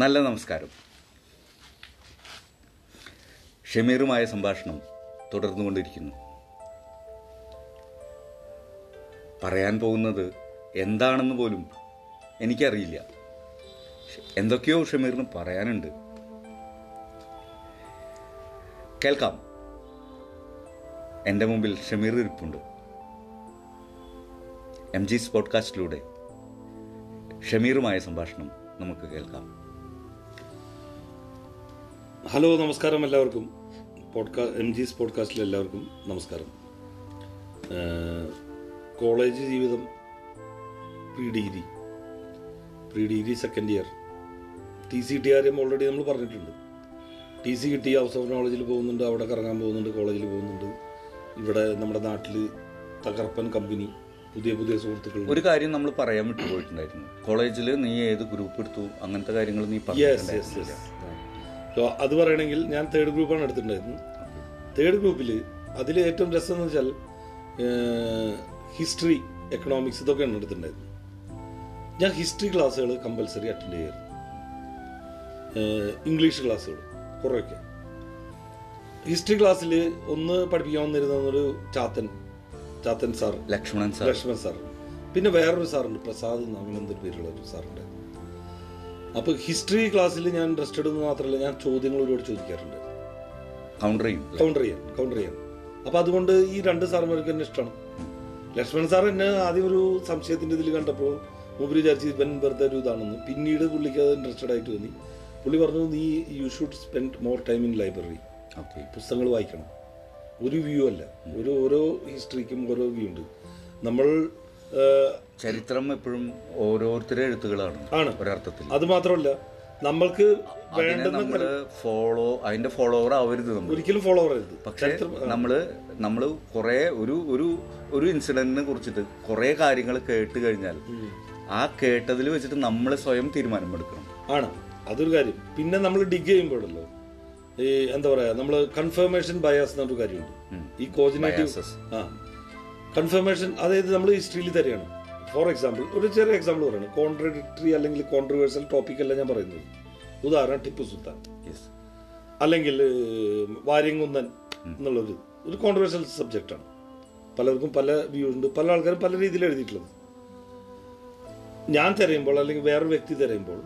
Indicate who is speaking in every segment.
Speaker 1: നല്ല നമസ്കാരം. ഷമീറുമായ സംഭാഷണം തുടർന്നുകൊണ്ടിരിക്കുന്നു. പറയാൻ പോകുന്നത് എന്താണെന്ന് പോലും എനിക്കറിയില്ല. എന്തൊക്കെയോ ഷമീറിന് പറയാനുണ്ട്. കേൾക്കാം. എന്റെ മുമ്പിൽ ഷമീർ ഇരിപ്പുണ്ട്. എം ജി പോഡ്കാസ്റ്റിലൂടെ ഷമീറുമായ സംഭാഷണം നമുക്ക് കേൾക്കാം.
Speaker 2: ഹലോ നമസ്കാരം എല്ലാവർക്കും. പോഡ്കാ എം ജീസ് പോഡ്കാസ്റ്റിലെ എല്ലാവർക്കും നമസ്കാരം. കോളേജ് ജീവിതം pre degree pre degree second year T C T ആരെയും ഓൾറെഡി നമ്മൾ പറഞ്ഞിട്ടുണ്ട്. ടി സി കിട്ടി ഹൗസ് ഓഫ് നോളജിൽ പോകുന്നുണ്ട് അവിടെ കറങ്ങാൻ പോകുന്നുണ്ട് കോളേജിൽ പോകുന്നുണ്ട്. ഇവിടെ നമ്മുടെ നാട്ടിൽ തകർപ്പൻ കമ്പനി പുതിയ പുതിയ സുഹൃത്തുക്കൾ.
Speaker 1: ഒരു കാര്യം നമ്മൾ പറയാൻ വിട്ടുപോയിട്ടുണ്ടായിരുന്നു. കോളേജിൽ നീ ഏത് ഗ്രൂപ്പ് എടുത്തു? അങ്ങനത്തെ കാര്യങ്ങൾ നീ
Speaker 2: സോ അത് പറയണമെങ്കിൽ ഞാൻ തേർഡ് ഗ്രൂപ്പാണ് എടുത്തിട്ടുണ്ടായിരുന്നത്. തേർഡ് ഗ്രൂപ്പിൽ അതിൽ ഏറ്റവും രസം എന്ന് വെച്ചാൽ ഹിസ്റ്ററി എക്കണോമിക്സ് ഇതൊക്കെയാണ് എടുത്തിട്ടുണ്ടായിരുന്നത്. ഞാൻ ഹിസ്റ്ററി ക്ലാസ്സുകൾ കമ്പൽസറി അറ്റൻഡ് ചെയ്യായിരുന്നു ഇംഗ്ലീഷ് ക്ലാസ്സുകൾ കുറേയൊക്കെ. ഹിസ്റ്ററി ക്ലാസ്സിൽ ഒന്ന് പഠിപ്പിക്കാൻ വന്നിരുന്ന ഒരു Chathan Chathan sir
Speaker 1: Lakshmanan sir
Speaker 2: Lakshman sir പിന്നെ വേറൊരു സാറുണ്ട് പ്രസാദ് എന്തൊരു പേരുള്ള ഒരു സാറുണ്ട്. അപ്പൊ ഹിസ്റ്ററി ക്ലാസ്സിൽ ഞാൻ ഇൻട്രസ്റ്റഡ് എന്ന് മാത്രമല്ല ഞാൻ ചോദ്യങ്ങൾ ഒരുപാട് ചോദിക്കാറുണ്ട്.
Speaker 1: കൗണ്ടർ ചെയ്യും.
Speaker 2: കൗണ്ടർ ചെയ്യാൻ കൗണ്ടർ ചെയ്യാൻ അപ്പൊ അതുകൊണ്ട് ഈ രണ്ട് സാറുമാർക്ക് എന്നെ ഇഷ്ടമാണ് ലക്ഷ്മൺ സാർ എന്നെ ആദ്യം ഒരു സംശയത്തിന്റെ ഇതിൽ കണ്ടപ്പോൾ മൂപ്പര് വിചാരിച്ച് ഇവൻ വെറുതെ ഒരു ഇതാണെന്ന് പിന്നീട് പുള്ളിക്ക് അത് ഇൻട്രസ്റ്റഡ് ആയിട്ട് തോന്നി. പുള്ളി പറഞ്ഞു നീ you should spend more time in library
Speaker 1: okay
Speaker 2: പുസ്തകങ്ങൾ വായിക്കണം. ഒരു വ്യൂ അല്ല ഒരു ഓരോ ഹിസ്റ്ററിക്കും ഓരോ വ്യൂ ഉണ്ട്. നമ്മൾ
Speaker 1: ചരിത്രം എപ്പോഴും ഓരോരുത്തരുടെ എഴുത്തുകളാണ്.
Speaker 2: ആണ്.
Speaker 1: ഒരർത്ഥത്തിൽ.
Speaker 2: അത് മാത്രമല്ല നമ്മൾക്ക്
Speaker 1: നമ്മൾ ഫോളോ അതിന്റെ ഫോളോവർ ആവരുത് നമ്മൾ
Speaker 2: ഒരിക്കലും ഫോളോവർ ആവരുത്.
Speaker 1: പക്ഷെ നമ്മൾ നമ്മൾ കുറെ ഒരു ഒരു ഒരു ഇൻസിഡന്റിനെ കുറിച്ചിട്ട് കുറെ കാര്യങ്ങൾ കേട്ട് കഴിഞ്ഞാൽ ആ കേട്ടതിൽ വെച്ചിട്ട് നമ്മൾ സ്വയം തീരുമാനമെടുക്കണം.
Speaker 2: ആണ്. അതൊരു കാര്യം. പിന്നെ നമ്മൾ ഡിഗ് ചെയ്യുമ്പോഴല്ലോ ഈ എന്താ പറയാ നമ്മൾ കൺഫർമേഷൻ ബയാസ് എന്നൊരു കാര്യമുണ്ട്. ഈ കോജിനേറ്റീവ് ആ. കൺഫർമേഷൻ അതായത് നമ്മൾ ഹിസ്റ്ററിയിൽ തരികയാണ്. ഫോർ എക്സാമ്പിൾ ഒരു ചെറിയ എക്സാമ്പിൾ പറയുന്നത് കോൺട്രഡിക്ടറി അല്ലെങ്കിൽ കോൺട്രവേഴ്സൽ ടോപ്പിക് അല്ല ഞാൻ പറയുന്നത്. ഉദാഹരണം ടിപ്പു സുൽത്താൻ. അല്ലെങ്കിൽ വാര്യങ്കുന്നൻ എന്നുള്ളൊരു ഒരു കോൺട്രവേഴ്സൽ സബ്ജക്റ്റാണ് പലർക്കും പല വ്യൂ ഉണ്ട്. പല ആൾക്കാരും പല രീതിയിൽ എഴുതിയിട്ടുള്ളത്. ഞാൻ തിരയുമ്പോൾ അല്ലെങ്കിൽ വേറൊരു വ്യക്തി തിരയുമ്പോൾ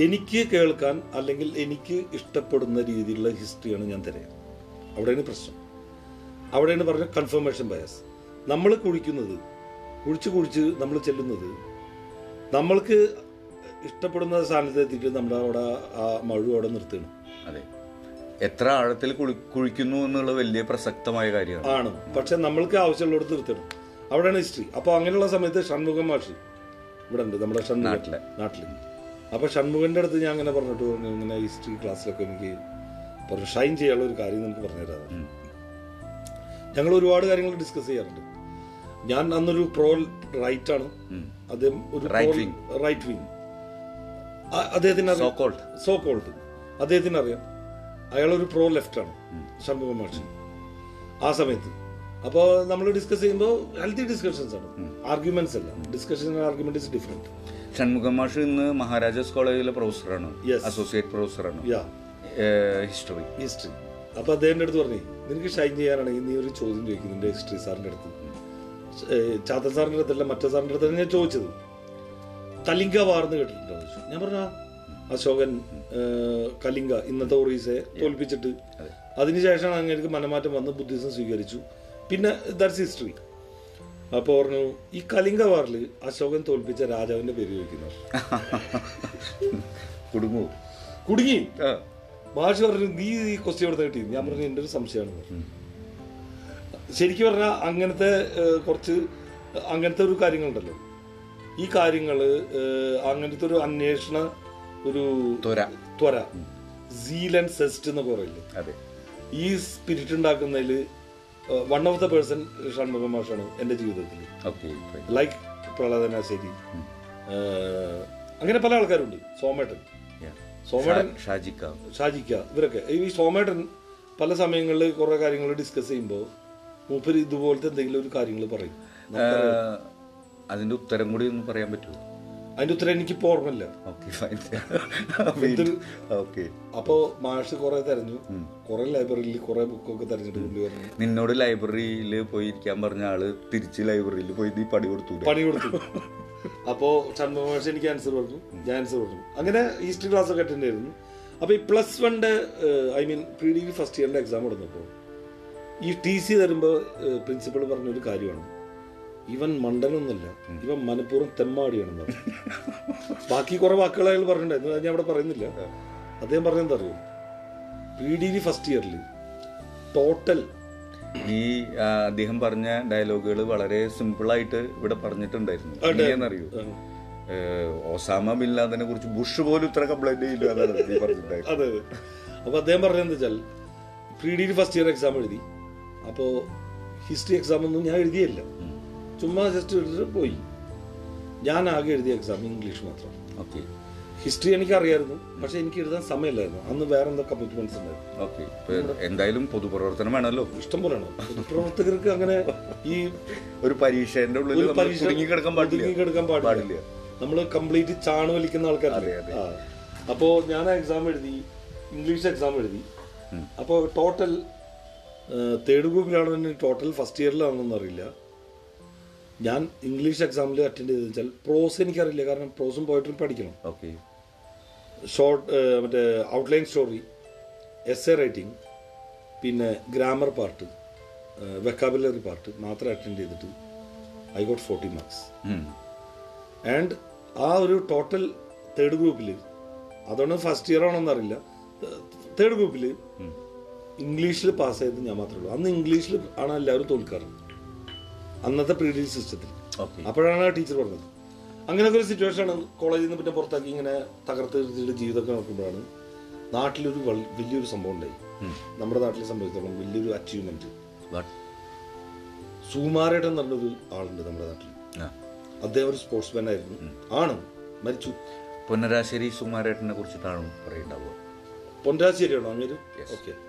Speaker 2: എനിക്ക് കേൾക്കാൻ അല്ലെങ്കിൽ എനിക്ക് ഇഷ്ടപ്പെടുന്ന രീതിയിലുള്ള ഹിസ്റ്ററിയാണ് ഞാൻ തിരയുക. അവിടെയാണ് പ്രശ്നം. അവിടെയാണ് പറഞ്ഞ കൺഫർമേഷൻ ബയസ് നമ്മൾ കുഴിക്കുന്നത് കുഴിച്ച് കുഴിച്ച് നമ്മൾ ചെല്ലുന്നത് നമ്മൾക്ക് ഇഷ്ടപ്പെടുന്ന സ്ഥാനത്ത് എത്തിയിട്ട് നമ്മുടെ അവിടെ ആ മഴു അവിടെ നിർത്തുകയാണ്.
Speaker 1: അതെ. എത്ര ആഴത്തിൽ കുഴിക്കുന്നു എന്നുള്ള വലിയ പ്രസക്തമായ കാര്യമാണ്.
Speaker 2: ആണ്. പക്ഷെ നമ്മൾക്ക് ആവശ്യമുള്ളിടത്ത് നിർത്തണം. അവിടെയാണ് ഹിസ്റ്ററി അപ്പോൾ അങ്ങനെയുള്ള സമയത്ത് ഷൺമുഖം മാഷി ഇവിടെ ഉണ്ട് നമ്മുടെ
Speaker 1: നാട്ടിലെ.
Speaker 2: നാട്ടിൽ അപ്പോൾ ഷൺമുഖന്റെ അടുത്ത് ഞാൻ അങ്ങനെ പറഞ്ഞിട്ട് പറഞ്ഞു, ഇങ്ങനെ ഹിസ്റ്ററി ക്ലാസ്സിലൊക്കെ എനിക്ക് പറഞ്ഞു ഷൈൻ ചെയ്യാനുള്ള ഒരു കാര്യം നമുക്ക് പറഞ്ഞുതരാം. ഞങ്ങൾ ഒരുപാട് കാര്യങ്ങൾ ഡിസ്കസ് ചെയ്യാറുണ്ട്. ഞാൻ അന്നൊരു പ്രോ റൈറ്റ് ആണ്. അദ്ദേഹം ഒരു. റൈറ്റ് വിങ് അദ്ദേഹത്തിന്. സോ കോൾഡ് അദ്ദേഹത്തിന് അറിയാം. അയാൾ ഒരു പ്രോ ലെഫ്റ്റ് ആണ് ഷൺമുഖം മാഷി. ആ സമയത്ത്. അപ്പോൾ നമ്മൾ ഡിസ്കസ് ചെയ്യുമ്പോൾ ഹെൽത്തി ഡിസ്കഷൻസ് ആണ്. ആർഗ്യുമെന്റ്സ് അല്ല. Discussion argument is different
Speaker 1: Shanmugham മാഷ് ഇന്ന് മഹാരാജാസ് കോളേജിലെ പ്രൊഫസറാണ്. അസോസിയേറ്റ് പ്രൊഫസറാണ് ഹിസ്റ്ററി
Speaker 2: ഹിസ്റ്ററി അപ്പൊ അദ്ദേഹത്തിന്റെ അടുത്ത് പറഞ്ഞു നിനക്ക് ഷൈൻ ചെയ്യാനാണെങ്കിൽ നീ ഒരു ചോദ്യം ചോദിക്കും നിന്റെ ഹിസ്റ്ററി സാറിന്റെ അടുത്ത്. ചാത്തൻ സാറിന്റെ അടുത്തല്ല മറ്റേ സാറിന്റെ അടുത്തല്ല ഞാൻ ചോദിച്ചത്. കലിംഗ വാർന്ന് കേട്ടിട്ടുണ്ടോ. ഞാൻ പറഞ്ഞ അശോകൻ കലിംഗ ഇന്നത്തെ ഒറീസയെ തോൽപ്പിച്ചിട്ട് അതിനുശേഷമാണ് അങ്ങനെ മനമാറ്റം വന്ന് ബുദ്ധിസം സ്വീകരിച്ചു. പിന്നെ ദാറ്റ്സ് ഹിസ്റ്ററി. അപ്പോൾ പറഞ്ഞു ഈ കലിംഗ വാറിൽ അശോകൻ തോൽപ്പിച്ച രാജാവിന്റെ പേര് ചോദിക്കുന്നു.
Speaker 1: കുടുങ്ങൂ.
Speaker 2: കുടുങ്ങി?
Speaker 1: ഭാഷ
Speaker 2: മാഷ് പറഞ്ഞു നീ ഈ ക്വസ്റ്റ്യൻ എടുത്ത് കിട്ടി ഞാൻ പറഞ്ഞു എന്റെ ഒരു സംശയമാണ്. ശരിക്കും പറഞ്ഞാൽ അങ്ങനത്തെ കുറച്ച് അങ്ങനത്തെ ഒരു കാര്യങ്ങളുണ്ടല്ലോ. ഈ കാര്യങ്ങൾ അങ്ങനത്തെ ഒരു അന്വേഷണ ഒരു
Speaker 1: ത്വര.
Speaker 2: ത്വര. സീൽ ആൻഡ് സെസ്റ്റ് എന്ന് പറയില്ലേ?
Speaker 1: അതെ.
Speaker 2: ഈ spirit ഉണ്ടാക്കുന്നതിൽ one of the person Shanmukha മാഷാണ് എന്റെ ജീവിതത്തിൽ ലൈക്ക് പ്രഹ്ലാദനാശ്ശേരി ഏഹ്, അങ്ങനെ പല ആൾക്കാരുണ്ട്. സോമേട്ടൻ. സോമേട്ടൻ
Speaker 1: ഷാജിക്ക.
Speaker 2: ഷാജിക്ക. ഇവരൊക്കെ. ഈ സോമേട്ടൻ പല സമയങ്ങളിൽ കുറേ കാര്യങ്ങൾ ഡിസ്കസ് ചെയ്യുമ്പോൾ മൂപ്പര് ഇതുപോലത്തെ എന്തെങ്കിലും ഒരു കാര്യങ്ങൾ പറയും.
Speaker 1: അതിന്റെ ഉത്തരം കൂടി ഒന്ന് പറയാൻ പറ്റുമോ?
Speaker 2: അതിന്റെ ഉത്തരം എനിക്ക് ഓർമ്മയില്ല. ഇതൊരു-
Speaker 1: ഓക്കെ.
Speaker 2: അപ്പോ മാഷ് കുറെ തെരഞ്ഞു. കുറെ ലൈബ്രറിയിൽ കുറെ ബുക്കൊക്കെ പറഞ്ഞു
Speaker 1: നിന്നോട് ലൈബ്രറിയിൽ പോയി ഇരിക്കാൻ പറഞ്ഞ ആൾ തിരിച്ച് ലൈബ്രറിയിൽ പോയി നീ പണി കൊടുത്തു
Speaker 2: പണി കൊടുത്തു. അപ്പോ ചന്ദ്ര മാഷ് എനിക്ക് ആൻസർ പറഞ്ഞു. ഞാൻ ആൻസർ പറഞ്ഞു. അങ്ങനെ ഹിസ്റ്ററി ക്ലാസ് ഒക്കെ അറ്റൻഡ് ചെയ്തിരുന്നു. അപ്പൊ ഈ plus വണ്ടെ I mean pre degree first ഇയറിന്റെ exam കൊടുത്തപ്പോ ഈ ടി സി തരുമ്പോൾ പ്രിൻസിപ്പൾ പറഞ്ഞൊരു കാര്യമാണ്. ഇവൻ മണ്ടനൊന്നുമല്ല ഇവൻ മനഃപൂർവം തെമ്മാടിയാണെന്ന് പറഞ്ഞു. ബാക്കി കുറെ വാക്കുകൾ അയാൾ പറഞ്ഞിട്ടുണ്ടായിരുന്നു ഞാൻ അവിടെ പറയുന്നില്ല. അദ്ദേഹം പറഞ്ഞെന്താ അറിയോ? പി ഡി ഫസ്റ്റ് ഇയറിൽ ടോട്ടൽ
Speaker 1: ഈ അദ്ദേഹം പറഞ്ഞ ഡയലോഗുകൾ വളരെ സിമ്പിളായിട്ട് ഇവിടെ പറഞ്ഞിട്ടുണ്ടായിരുന്നു. അറിയൂ ഓസാമ ഒസാമ ബിൻ ലാദനെ കുറിച്ച് ബുഷ് പോലും ഇത്ര കംപ്ലൈന്റ് ചെയ്യില്ല
Speaker 2: അപ്പൊ അദ്ദേഹം പറഞ്ഞെന്താ വെച്ചാൽ P D first year exam എഴുതി. അപ്പോൾ ഹിസ്റ്ററി എക്സാം ഒന്നും ഞാൻ എഴുതിയില്ല. ചുമ്മാ ജസ്റ്റ് എടുത്തിട്ട് പോയി. ഞാൻ ആകെ എഴുതിയ എക്സാം ഇംഗ്ലീഷ് മാത്രം.
Speaker 1: ഓക്കെ.
Speaker 2: ഹിസ്റ്ററി എനിക്ക് അറിയായിരുന്നു പക്ഷെ എനിക്ക് എഴുതാൻ സമയമില്ലായിരുന്നു. അന്ന് വേറെ എന്തോ കമ്മിറ്റ്മെന്റ്സ് ഉണ്ടായിരുന്നു.
Speaker 1: ഓക്കെ. എന്തായാലും പൊതുപ്രവർത്തനം വേണമല്ലോ.
Speaker 2: ഇഷ്ടം പോലെയാണ് പൊതുപ്രവർത്തകർക്ക് അങ്ങനെ ഈ
Speaker 1: ഒരു പരീക്ഷേന്റെ ഉള്ളിൽ കിടക്കാൻ പാടില്ല.
Speaker 2: നമ്മൾ കംപ്ലീറ്റ് ചാണ് വലിക്കുന്ന ആൾക്കാരല്ലേ? അപ്പോൾ ഞാൻ എക്സാം എഴുതി ഇംഗ്ലീഷ് എക്സാം എഴുതി. അപ്പോൾ ടോട്ടൽ തേർഡ് ഗ്രൂപ്പിലാണ് ടോട്ടൽ ഫസ്റ്റ് ഇയറിലാണെന്നൊന്നും അറിയില്ല. ഞാൻ ഇംഗ്ലീഷ് എക്സാമിൽ അറ്റൻഡ് ചെയ്തെന്ന് വെച്ചാൽ പ്രോസ് എനിക്കറിയില്ല കാരണം പ്രോസും പോയിട്ടും പഠിക്കണം.
Speaker 1: ഓക്കെ
Speaker 2: ഷോർട്ട് മറ്റേ outline story essay writing പിന്നെ ഗ്രാമർ പാർട്ട് വെക്കാബുലറി പാർട്ട് മാത്രം അറ്റൻഡ് ചെയ്തിട്ട് I got forty marks and ആ ഒരു ടോട്ടൽ തേർഡ് ഗ്രൂപ്പിൽ അതുകൊണ്ട് ഫസ്റ്റ് ഇയർ ആണോന്നറിയില്ല തേർഡ് ഗ്രൂപ്പിൽ ഇംഗ്ലീഷിൽ പാസ് ചെയ്തത് ഞാൻ മാത്രമേ ഉള്ളൂ. അന്ന് ഇംഗ്ലീഷിൽ ആണ് എല്ലാവരും തോൽക്കാറ്. അന്നത്തെ പ്രീ സിസ്റ്റത്തിൽ അപ്പോഴാണ് ആ ടീച്ചർ പറഞ്ഞത്. അങ്ങനെയൊക്കെ ഒരു സിറ്റുവേഷൻ ആണ്. കോളേജിൽ നിന്ന് പിന്നെ പുറത്താക്കി ഇങ്ങനെ തകർത്ത് എഴുതിയിട്ട് ജീവിതമൊക്കെ നോക്കുമ്പോഴാണ് നാട്ടിലൊരു വലിയൊരു സംഭവം ഉണ്ടായി. നമ്മുടെ നാട്ടിൽ സംഭവിച്ചോളം വലിയൊരു അച്ചീവ്മെന്റ് സുകുമാരേട്ടൻ എന്ന് പറഞ്ഞൊരു ആളുണ്ട് നമ്മുടെ നാട്ടിൽ അദ്ദേഹം ഒരു സ്പോർട്സ്മാൻ ആയിരുന്നു. ആണ്. മരിച്ചു.
Speaker 1: പൊന്നരാശ്ശേരി സുകുമാരേട്ടനെ കുറിച്ചിട്ടാണ് പറയുണ്ടാവുക
Speaker 2: പൊന്നരാശേരിയാണോ അങ്ങനെ ഓക്കെ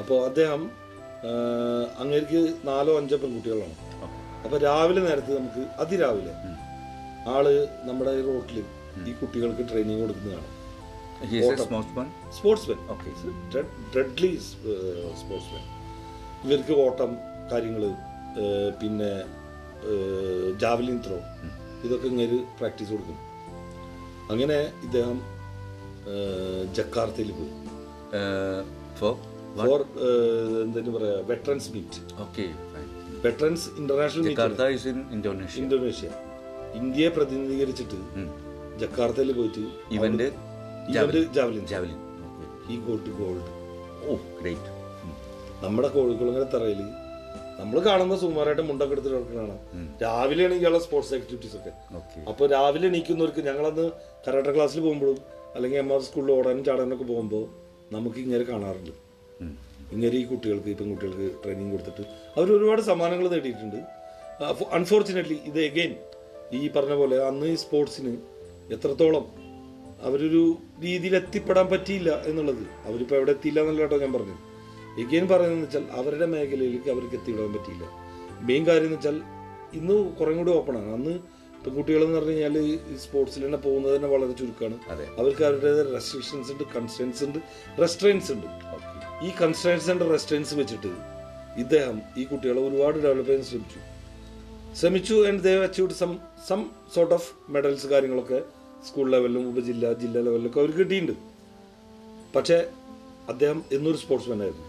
Speaker 2: അപ്പോൾ അദ്ദേഹം അങ്ങേക്ക് നാലോ അഞ്ചോ പെൺകുട്ടികളാണ്. അപ്പൊ രാവിലെ നേരത്തെ നമുക്ക് അതിരാവിലെ ആൾ നമ്മുടെ ഈ റോട്ടിൽ ഈ കുട്ടികൾക്ക് ട്രെയിനിങ് കൊടുക്കുന്നതാണ്.
Speaker 1: സ്പോർട്സ്മാൻ
Speaker 2: ഡ്രെഡ്ലി സ്പോർട്സ്മാൻ ഇവർക്ക് ഓട്ടം കാര്യങ്ങൾ പിന്നെ ജാവലിൻ ത്രോ ഇതൊക്കെ ഇങ്ങനെ പ്രാക്ടീസ് കൊടുക്കും. അങ്ങനെ ഇദ്ദേഹം ജക്കാർത്തയിൽ പോയി.
Speaker 1: ഫോർ
Speaker 2: ഫോർ എന്തെങ്കിലും പറയാ veterans meet
Speaker 1: okay
Speaker 2: veterans international meet
Speaker 1: Jakarta is in Indonesia
Speaker 2: Indonesia. ഇന്ത്യയെ പ്രതിനിധീകരിച്ചിട്ട് ജക്കാർത്തയിൽ പോയിട്ട്
Speaker 1: event
Speaker 2: javelin
Speaker 1: javelin
Speaker 2: he got gold
Speaker 1: oh great
Speaker 2: നമ്മുടെ കോഴിക്കുളങ്ങര തറയിൽ നമ്മൾ കാണുന്ന സുമാരായിട്ട് മുണ്ടൊക്കെ എടുത്തിട്ട് കിടക്കുന്നതാണ് രാവിലെ ഇയാളുടെ സ്പോർട്സ് ആക്ടിവിറ്റീസ് ഒക്കെ. അപ്പൊ രാവിലെ എണീക്കുന്നവർക്ക് ഞങ്ങളന്ന് കരാട്ട ക്ലാസ്സിൽ പോകുമ്പോഴും അല്ലെങ്കിൽ എം ആർ സ്കൂളിൽ ഓടാനും ചാടാനൊക്കെ പോകുമ്പോൾ നമുക്ക് ഇങ്ങനെ കാണാറുണ്ട്. ഇങ്ങനെ ഈ കുട്ടികൾക്ക് ഈ പെൺകുട്ടികൾക്ക് ട്രെയിനിങ് കൊടുത്തിട്ട് അവർ ഒരുപാട് സമ്മാനങ്ങൾ നേടിയിട്ടുണ്ട് അൺഫോർച്ചുനേറ്റ്ലി ഇത് എഗെയിൻ ഈ പറഞ്ഞ പോലെ അന്ന് ഈ സ്പോർട്സിന് എത്രത്തോളം അവരൊരു രീതിയിൽ എത്തിപ്പെടാൻ പറ്റിയില്ല എന്നുള്ളത് അവരിപ്പോൾ എവിടെ എത്തിയില്ല എന്നല്ല കേട്ടോ ഞാൻ പറഞ്ഞത്. എഗെയിൻ പറയുന്നത് വെച്ചാൽ അവരുടെ മേഖലയിലേക്ക് അവർക്ക് എത്തിപ്പെടാൻ പറ്റിയില്ല. മെയിൻ കാര്യം എന്ന് വെച്ചാൽ ഇന്ന് കുറേ കൂടി ഓപ്പണാണ് അന്ന് പെൺകുട്ടികൾ എന്ന് പറഞ്ഞു കഴിഞ്ഞാൽ ഈ സ്പോർട്സിൽ തന്നെ പോകുന്നത് തന്നെ വളരെ ചുരുക്കമാണ്. അവർക്ക് അവരുടേതായ റെസ്ട്രിക്ഷൻസ് ഉണ്ട് കൺസ്ട്രെൻസ് ഉണ്ട് റെസ്ട്രെയിൻസ് ഉണ്ട്. ഈ കൺസ്ട്രക്ഷൻ ആൻഡ് റെസ്ട്രെയിൻസ് വെച്ചിട്ട് ഇദ്ദേഹം ഈ കുട്ടികളെ ഒരുപാട് ഡെവലപ്പ് ചെയ്യാൻ ശ്രമിച്ചു. ശ്രമിച്ചു and they achieved some some sort of medals കാര്യങ്ങളൊക്കെ സ്കൂൾ ലെവലിലും ഉപജില്ല ജില്ലാ ലെവലിലൊക്കെ അവർക്ക് കിട്ടിയിട്ടുണ്ട്. പക്ഷേ അദ്ദേഹം എന്നൊരു സ്പോർട്സ്മാൻ ആയിരുന്നു.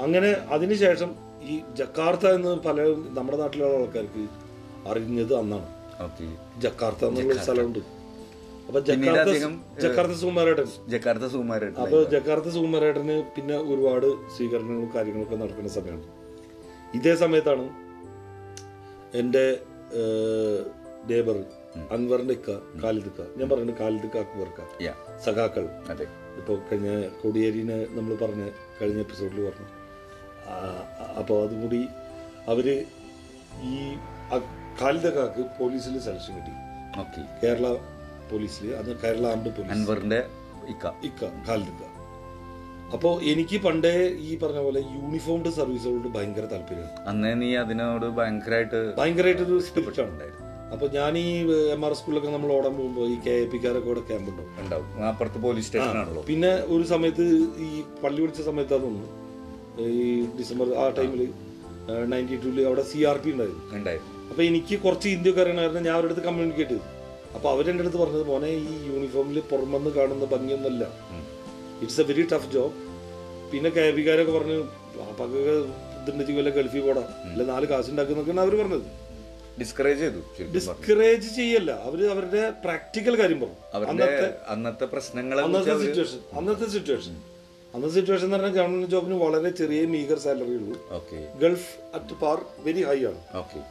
Speaker 2: അങ്ങനെ അതിനുശേഷം ഈ ജക്കാർത്ത എന്ന് പല നമ്മുടെ നാട്ടിലുള്ള ആൾക്കാർക്ക് അറിഞ്ഞത് അന്നാണ്. ജക്കാർത്ത എന്നുള്ള സ്ഥലമുണ്ട്. അപ്പൊ ജക്കാർത്ത ജക്കാർത്ത സുകുമാരേട്ടൻ.
Speaker 1: ജക്കാർത്ത
Speaker 2: അപ്പൊ ജക്കാർത്ത സുകുമാരേട്ടന് പിന്നെ ഒരുപാട് സ്വീകരണങ്ങളും കാര്യങ്ങളൊക്കെ നടക്കുന്ന സമയമാണ്. ഇതേ സമയത്താണ് എന്റെ ലേബർ അൻവറിന്റെ ഇക്ക കാലിദിക്ക ഞാൻ പറയുന്നത് കാലിദിക്ക
Speaker 1: അക്ബർക്ക
Speaker 2: സഖാക്കൾ.
Speaker 1: ഇപ്പൊ
Speaker 2: ഇപ്പോൾ കഴിഞ്ഞ കോടിയേരിനെ നമ്മൾ പറഞ്ഞ കഴിഞ്ഞ എപ്പിസോഡിൽ പറഞ്ഞു. അപ്പോൾ അതുകൂടി അവർ ഈ കാലിദക്കാക്ക് പോലീസിൽ സെലക്ഷൻ കിട്ടി. കേരള പോലീസിൽ അത് കേരള ആംഡ് പോലീസ്.
Speaker 1: അൻവറിന്റെ ഇക്ക.
Speaker 2: ഇക്ക അപ്പോൾ എനിക്ക് പണ്ടേ ഈ പറഞ്ഞ പോലെ യൂണിഫോംഡ് സർവീസുകളോട് ഭയങ്കര താല്പര്യമാണ്.
Speaker 1: അന്നേ നീ അതിനോട് ഭയങ്കരമായിട്ട്
Speaker 2: ഭയങ്കരമായിട്ടൊരു സ്പിരിറ്റാണ് അപ്പൊ ഞാൻ ഈ എം ആർ സ്കൂളിലൊക്കെ നമ്മൾ ഓടാൻ പോകുമ്പോൾ ഈ കെ പിക്കാരൊക്കെ ഇവിടെ ക്യാമ്പ് ഉണ്ടാവും.
Speaker 1: ഉണ്ടാവും അപ്പുറത്ത് പോലീസ് സ്റ്റേഷനാണല്ലോ
Speaker 2: പിന്നെ ഒരു സമയത്ത് ഈ പള്ളി വിളിച്ച സമയത്താന്ന് തോന്നുന്നു ഈ ഡിസംബർ ആ ടൈമിൽ നയന്റി ടുവിൽ അവിടെ സി ആർ പി ഉണ്ടായിരുന്നു.
Speaker 1: ഉണ്ടായിരുന്നു.
Speaker 2: അപ്പൊ എനിക്ക് കുറച്ച് ഹിന്ദിയൊക്കെ ഞാൻ അവരുടെ അടുത്ത് കമ്മ്യൂണിക്കേറ്റ് ചെയ്തു അപ്പൊ അവരെന്റെ അടുത്ത് പറഞ്ഞത് മോനെ ഈ യൂണിഫോമിൽ പുറമെന്ന് കാണുന്ന ഭംഗിയൊന്നുമല്ല. It's a very tough job പിന്നെ കേബിക്കാരൊക്കെ പറഞ്ഞു പാപ്പൊക്കെ ഇതിന്റെ വല്ല ഗൾഫിൽ പോടാ. അല്ല നാല് കാശ് ഉണ്ടാക്കുന്നൊക്കെയാണ് അവർ പറഞ്ഞത്.
Speaker 1: ഡിസ്കറേജ് ചെയ്തു
Speaker 2: ഡിസ്കറേജ് ചെയ്യല്ല. അവർ അവരുടെ പ്രാക്ടിക്കൽ കാര്യം പറഞ്ഞു.
Speaker 1: അന്നത്തെ അന്നത്തെ പ്രശ്നങ്ങൾ
Speaker 2: അന്നത്തെ സിറ്റുവേഷൻ അന്നത്തെ സിറ്റുവേഷൻ അന്നത്തെ സിറ്റുവേഷൻ എന്ന് പറഞ്ഞാൽ ഗവൺമെന്റ് ജോബിന് വളരെ ചെറിയ മീഗർ സാലറി ഉള്ളൂ. Gulf at par very high ആണ്.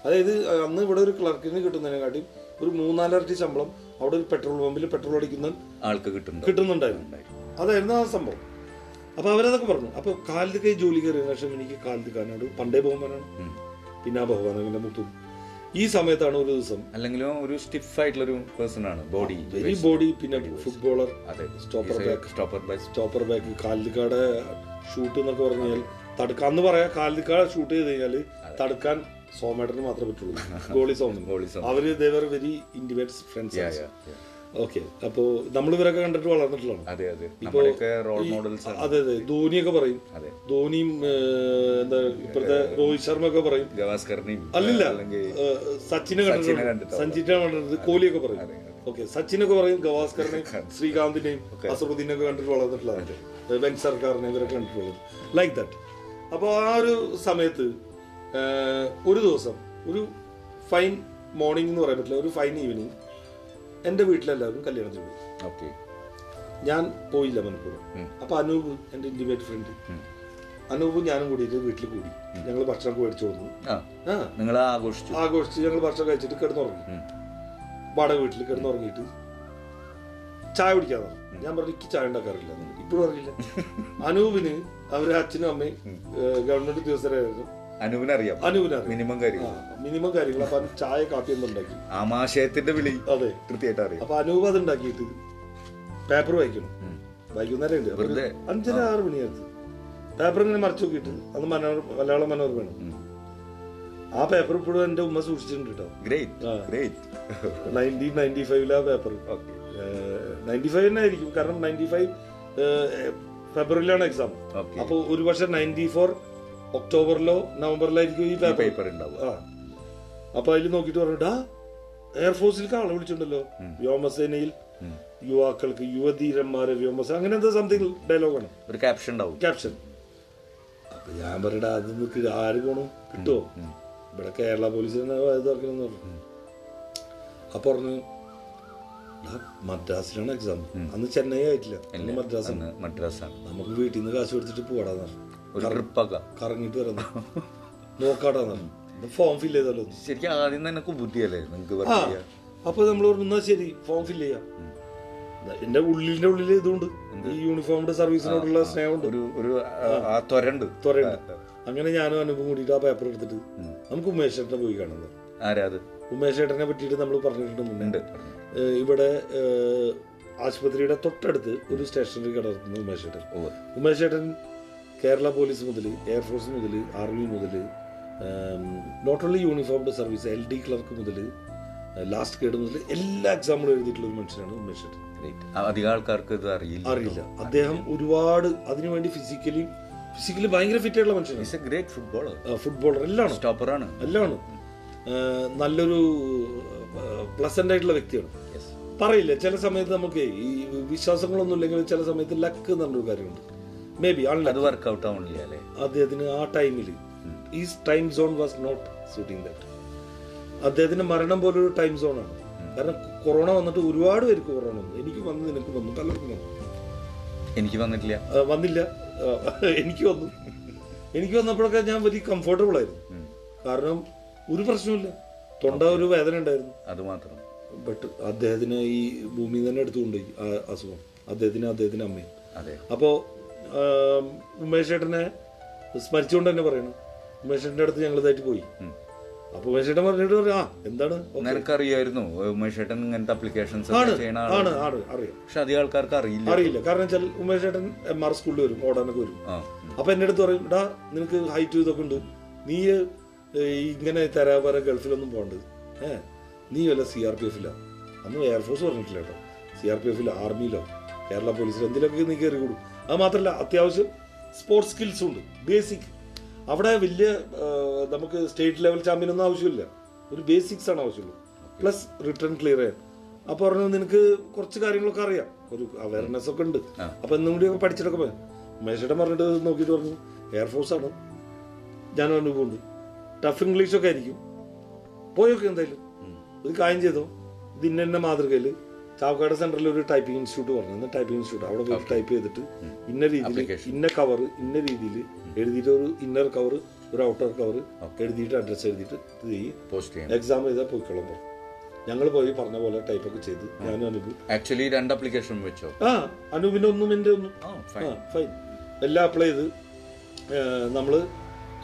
Speaker 2: അതായത് അന്ന് ഇവിടെ ഒരു ക്ലർക്കിന് കിട്ടുന്നതിനെക്കാട്ടി ഒരു മൂന്നാലരട്ടി ശമ്പളം അവിടെ ഒരു പെട്രോൾ പമ്പിൽ പെട്രോൾ അടിക്കുന്ന
Speaker 1: ആൾക്ക് കിട്ടുന്നുണ്ട്.
Speaker 2: കിട്ടുന്നുണ്ടായിരുന്നു. അതായിരുന്നു ആ സംഭവം. അപ്പൊ അവരതൊക്കെ പറഞ്ഞു. അപ്പൊ കാലത്ത് കൈ ജോലി കയറിയ ശേഷം എനിക്ക് കാലത്ത് കാണാണ്ട് പണ്ടേ ബഹുമാനാണ്. പിന്നെ ആ ബഹുമാനം പിന്നെ മുത്തും. ഈ സമയത്താണ് ഒരു ദിവസം
Speaker 1: അല്ലെങ്കിൽ ഒരു സ്റ്റിഫ് ആയിട്ടുള്ള ഒരു പേഴ്സൺ ആണ് ബോഡി
Speaker 2: വെരി ബോഡി പിന്നെ ഫുട്ബോളർ
Speaker 1: അതെ.
Speaker 2: Stopper back
Speaker 1: stopper by
Speaker 2: stopper back Calicut shoot എന്നൊക്കെ പറഞ്ഞാൽ കഴിഞ്ഞാൽ തടുക്കാന്ന് പറയാ കാലിക്കാട് ഷൂട്ട് ചെയ്ത് കഴിഞ്ഞാൽ തടുക്കാൻ സോമേട്ടന് മാത്രമേ പറ്റുള്ളൂ. Goalie Soman
Speaker 1: goalie Soman.
Speaker 2: Our they were very intimate friends okay അപ്പോ നമ്മൾ ഇവരൊക്കെ കണ്ടിട്ട് വളർന്നിട്ടുള്ളതാണ്.
Speaker 1: അതെ അതെ. നമ്മുടെയൊക്കെ റോൾ മോഡൽസ് ആണ്.
Speaker 2: അതെ അതെ. ധോനിയൊക്കെ പറയും. ധോനിയും എന്താ ഇപ്പോഴത്തെ രോഹിത് ശർമ്മ ഒക്കെ പറയും.
Speaker 1: ഗവാസ്കറിനെയും
Speaker 2: അല്ലില്ല. സച്ചിനെ കണ്ടിട്ടുണ്ട്. സഞ്ജിനെ കണ്ടിട്ടുണ്ട് കോഹ്ലിയൊക്കെ പറയും. ഓക്കെ സച്ചിനൊക്കെ പറയും ഗവാസ്കറിനെയും ശ്രീകാന്തിനെയും അസറുദ്ദീനൊക്കെ കണ്ടിട്ട് വളർന്നിട്ടുള്ളതാണ്. വെൻ സർക്കാരിനെ ഇവരൊക്കെ കണ്ടിട്ടുള്ളത്. ലൈക്ക് ദാറ്റ് അപ്പോൾ ആ ഒരു സമയത്ത് ഒരു ദിവസം ഒരു ഫൈൻ മോർണിംഗ് എന്ന് പറയാൻ പറ്റില്ല ഒരു ഫൈൻ ഈവനിങ് എന്റെ വീട്ടിലെല്ലാവരും കല്യാണത്തിന് പോയി
Speaker 1: ഓക്കെ.
Speaker 2: ഞാൻ പോയില്ല മനപ്പൂർവം അപ്പൊ അനൂപ് എന്റെ ഇന്റിമേറ്റ് ഫ്രണ്ട് അനൂപ് ഞാനും കൂടിയിട്ട് വീട്ടിൽ കൂടി. ഞങ്ങൾ ഭക്ഷണം മേടിച്ചു കൊടുത്തു
Speaker 1: നിങ്ങൾ ആഘോഷിച്ചു.
Speaker 2: ആഘോഷിച്ച് ഞങ്ങൾ ഭക്ഷണം കഴിച്ചിട്ട് കിടന്നുറങ്ങി. വാടക വീട്ടിൽ കിടന്നുറങ്ങിയിട്ട് ചായ കുടിക്കാൻ പറഞ്ഞു ഞാൻ പറഞ്ഞു എനിക്ക് ചായ ഉണ്ടാക്കാറില്ല. ഇപ്പോഴും അറിയില്ല. അനൂപിന് അവരെ അച്ഛനും അമ്മയും ഗവൺമെന്റ് ഉദ്യോഗസ്ഥരായിരുന്നു.
Speaker 1: അനുവിനറിയാം.
Speaker 2: അനൂപിനറിയാം
Speaker 1: മിനിമം കാര്യങ്ങൾ.
Speaker 2: മിനിമം കാര്യങ്ങൾ. അപ്പൊ ചായ കാപ്പി ഒന്നും ഉണ്ടാക്കി.
Speaker 1: ആമാശയത്തിന്റെ വിളി
Speaker 2: അതെ.
Speaker 1: കൃത്യമായിട്ട് അറിയാം.
Speaker 2: അപ്പൊ അനൂപ് അത് ഉണ്ടാക്കിയിട്ട് പേപ്പർ വായിക്കണം. വൈകുന്നേരം ഉണ്ട്? അഞ്ചര ആറ് മണിയായിരുന്നു പേപ്പർ ഇങ്ങനെ മറച്ചു നോക്കിയിട്ട്. അന്ന് മനോര മലയാള മനോരമയാണ്. ആ പേപ്പർ ഇപ്പോഴും എന്റെ ഉമ്മ സൂക്ഷിച്ചിട്ടുണ്ട് കേട്ടോ
Speaker 1: ഗ്രേറ്റ്
Speaker 2: നയന്റീൻ നയന്റി ഫൈവിലെ ആ പേപ്പർ. നയന്റി ഫൈവ് തന്നെ ആയിരിക്കും. കാരണം നയന്റി ഫൈവ് ഫെബ്രുവരിയിലാണ് എക്സാം.
Speaker 1: അപ്പൊ
Speaker 2: അപ്പോൾ ഒരു പക്ഷെ നയന്റി ഫോർ ഒക്ടോബറിലോ നവംബറിലായിരിക്കും ഈ പേപ്പർ ഉണ്ടാവുക. അപ്പൊ അതിൽ നോക്കിയിട്ട് പറഞ്ഞു ഡാ എയർഫോഴ്സിലേക്ക് ആളെ വിളിച്ചിട്ടുണ്ടല്ലോ. വ്യോമസേനയിൽ യുവാക്കൾക്ക് യുവധീരന്മാരെ വ്യോമസേന അങ്ങനെ എന്താ സംതിങ് ഡയലോഗാണ്
Speaker 1: ഒരു ക്യാപ്ഷൻ ഉണ്ടാവും.
Speaker 2: ക്യാപ്ഷൻ അപ്പൊ ഞാൻ പറയടാ അത് നിങ്ങൾക്ക് ആര് പോണു കിട്ടുമോ ഇവിടെ കേരള പോലീസ് തന്നെ ഇത് തുറക്കണമെന്ന് പറഞ്ഞു. അപ്പൊ പറഞ്ഞു "ഡാ, മദ്രാസിലാണ് എക്സാം അന്ന് ചെന്നൈ ആയിട്ടില്ല. മദ്രാസ് മദ്രാസാണ്.
Speaker 1: മദ്രാസാണ്.
Speaker 2: നമുക്ക് വീട്ടിൽ നിന്ന് കാശ് കൊടുത്തിട്ട് പോകടാന്ന് പറഞ്ഞു.
Speaker 1: ട്രിപ്പൊക്കെ.
Speaker 2: കറങ്ങിട്ട് വരാന്ന്. നോക്കാടാന്ന് പറഞ്ഞു ഫോം ഫില്ല് ചെയ്താലോ.
Speaker 1: ശരിക്കും ആദ്യം തന്നെ കുബുദ്ധിയല്ലേ നിങ്ങൾക്ക്
Speaker 2: അപ്പൊ നമ്മൾ പറഞ്ഞു ശരി ഫോം ഫില്ല് ചെയ്യാം. എന്റെ ഉള്ളിന്റെ ഉള്ളിൽ ഇതുണ്ട്. ഈ യൂണിഫോമിന്റെ സർവീസിനോടുള്ള സ്നേഹമുണ്ട്.
Speaker 1: ഒരു ത്വരണ്ട്
Speaker 2: ത്വരയുണ്ട്. അങ്ങനെ ഞാനും അനുഭവം കൂടിയിട്ട് ആ പേപ്പർ എടുത്തിട്ട് നമുക്ക് ഉമേഷ് ചേട്ടനെ പോയി കാണുന്നത്
Speaker 1: ആരാത്
Speaker 2: ഉമേഷ് ചേട്ടനെ പറ്റിയിട്ട് നമ്മൾ പറഞ്ഞിട്ടുണ്ട് മുന്നേ. ഇവിടെ ആശുപത്രിയുടെ തൊട്ടടുത്ത് ഒരു സ്റ്റേഷനറി കട നടത്തുന്നു ഉമേഷ് ചേട്ടൻ. ഉമേഷ് ചേട്ടൻ കേരള പോലീസ് മുതൽ എയർഫോഴ്സ് മുതൽ ആർമി മുതൽ not only uniformed service L D clerk മുതൽ ലാസ്റ്റ് ഗേഡ് മുതൽ എല്ലാ എക്സാമ്പിളും എഴുതിയിട്ടുള്ള ഒരു മനുഷ്യനാണ് ഉമേഷ്.
Speaker 1: ആ, അധികം ആൾക്കാർക്ക് ഇത് അറിയില്ല.
Speaker 2: അറിയില്ല. അദ്ദേഹം ഒരുപാട് അതിനുവേണ്ടി ഫിസിക്കലി ഫിസിക്കലി ഭയങ്കര ഫിറ്റ് ആയിട്ടുള്ള മനുഷ്യനാണ്.
Speaker 1: ഗ്രേറ്റ് ഫുട്ബോളർ
Speaker 2: ഫുട്ബോളർ എല്ലാം
Speaker 1: സ്റ്റോപ്പറാണ്
Speaker 2: എല്ലാം നല്ലൊരു പ്ലസന്റ് ആയിട്ടുള്ള വ്യക്തിയാണ്. പറയില്ല. ചില സമയത്ത് നമുക്ക് ഈ വിശ്വാസങ്ങളൊന്നും ഇല്ലെങ്കിൽ ചില സമയത്ത് ലക്ക് എന്നൊരു കാര്യമുണ്ട്. മേ ബി
Speaker 1: അത് വർക്ക്ഔട്ട് ആവണില്ല അല്ലേ?
Speaker 2: അദ്ദേഹത്തിന് ആ ടൈമിൽ ഈ time zone was not suiting that അദ്ദേഹത്തിന്റെ മരണം പോലൊരു ടൈം സോണാണ് കാരണം കൊറോണ വന്നിട്ട് ഒരുപാട് പേർക്ക് കൊറോണ വന്നു. എനിക്ക് വന്നു നിനക്ക് വന്നു. പലർക്കും വന്നു
Speaker 1: എനിക്ക് വന്നിട്ടില്ല.
Speaker 2: വന്നില്ല. എനിക്ക് വന്നു. എനിക്ക് വന്നപ്പോഴൊക്കെ ഞാൻ വലിയ കംഫർട്ടബിൾ ആയിരുന്നു. കാരണം ഒരു പ്രശ്നമില്ല തൊണ്ട ഒരു വേദന ഉണ്ടായിരുന്നു.
Speaker 1: അത് മാത്രം.
Speaker 2: ബട്ട് അദ്ദേഹത്തിന് ഈ ഭൂമി തന്നെ എടുത്തുകൊണ്ടുപോയി അസുഖം. അദ്ദേഹത്തിന് അദ്ദേഹത്തിന്റെ അമ്മയും. അപ്പോൾ ഉമേഷ് ചേട്ടനെ സ്മരിച്ചുകൊണ്ട് തന്നെ പറയണം. ഉമേഷ് ചേട്ടന്റെ അടുത്ത് ഞങ്ങൾ ഇതായിട്ട് പോയി. അപ്പൊ ഉമേഷ് ചേട്ടൻ പറഞ്ഞിട്ട് പറഞ്ഞു ആ എന്താണ്? നിനക്ക്
Speaker 1: നിനക്കറിയായിരുന്നു ഉമേഷ് ചേട്ടൻ ഇങ്ങനത്തെ അപ്ലിക്കേഷൻസ്
Speaker 2: ആണ് ആണ് ആണ് അറിയാം.
Speaker 1: പക്ഷെ അധികം ആൾക്കാർക്ക് അറിയില്ല.
Speaker 2: അറിയില്ല. കാരണം വെച്ചാൽ ഉമേഷ് ചേട്ടൻ എം ആർ സ്കൂളിൽ വരും ഓടാനൊക്കെ വരും. അപ്പൊ എന്റെ അടുത്ത് പറയും ഇടാ നിനക്ക് ഹൈറ്റ് ഇതൊക്കെ ഉണ്ട്. നീ ഇങ്ങനെ തരാപര ഗൾഫിലൊന്നും പോകണ്ടത് ഏ നീ വല്ല സി ആർ പി എഫിലാണ് അന്ന് എയർഫോഴ്സ് പറഞ്ഞിട്ടില്ല കേട്ടോ. സി ആർ പി എഫിലോ ആർമിയിലോ കേരള പോലീസിലോ എന്തിലൊക്കെ നീ കയറി കൂടും അത് മാത്രമല്ല അത്യാവശ്യം സ്പോർട്സ് സ്കിൽസും ഉണ്ട്. ബേസിക് അവിടെ വലിയ നമുക്ക് സ്റ്റേറ്റ് ലെവൽ ചാമ്പ്യൻ ഒന്നും ആവശ്യമില്ല. ഒരു ബേസിക്സ് ആണ് ആവശ്യമുള്ളത്. പ്ലസ് റിട്ടേൺ ക്ലിയർ ചെയ്യാൻ അപ്പൊ പറഞ്ഞു നിനക്ക് കുറച്ച് കാര്യങ്ങളൊക്കെ അറിയാം. ഒരു അവയർനെസ് ഒക്കെ ഉണ്ട്. അപ്പൊ എന്നും കൂടി ഒക്കെ പഠിച്ചിട്ടൊക്കെ പോയി മേശയുടെ പറഞ്ഞിട്ട് നോക്കിയിട്ട് പറഞ്ഞു. എയർഫോഴ്സ് ആണ്. ഞാൻ അനുഭവമുണ്ട് ടഫ് ഇംഗ്ലീഷൊക്കെ ആയിരിക്കും. പോയൊക്കെ എന്തായാലും. ഇത് കാര്യം ചെയ്തോ? ഇത് ഇന്ന ഇന്ന മാതൃകയിൽ ചാവക്കാട് സെന്ററിൽ ഒരു ടൈപ്പിംഗ് ഇൻസ്റ്റിറ്റ്യൂട്ട് പറഞ്ഞു ടൈപ്പിംഗ് ഇൻസ്റ്റിറ്റ്യൂട്ട് അവിടെ പോയി ടൈപ്പ് ചെയ്തിട്ട് ഇന്ന രീതിയിൽ ഇന്ന കവർ ഇന്ന രീതിയിൽ എഴുതിയിട്ട് ഒരു ഇന്നർ കവർ ഒരു ഔട്ടർ കവർ എഴുതിയിട്ട് അഡ്രസ്സ് എഴുതിയിട്ട് ഇത് ചെയ്യും. എക്സാം ചെയ്താൽ പോയിക്കോളാം പറഞ്ഞു ഞങ്ങൾ പോയി പറഞ്ഞ പോലെ ടൈപ്പ് ഒക്കെ ചെയ്ത്. ഞാനും അനൂപ്.
Speaker 1: ആക്ച്വലി രണ്ട് അപ്ലിക്കേഷൻ വെച്ചോ?
Speaker 2: ആ അനൂപിന്റെ ഒന്നും എന്റെ ഒന്നും.
Speaker 1: ഫൈൻ
Speaker 2: ഫൈൻ എല്ലാം അപ്ലൈ ചെയ്ത് നമ്മൾ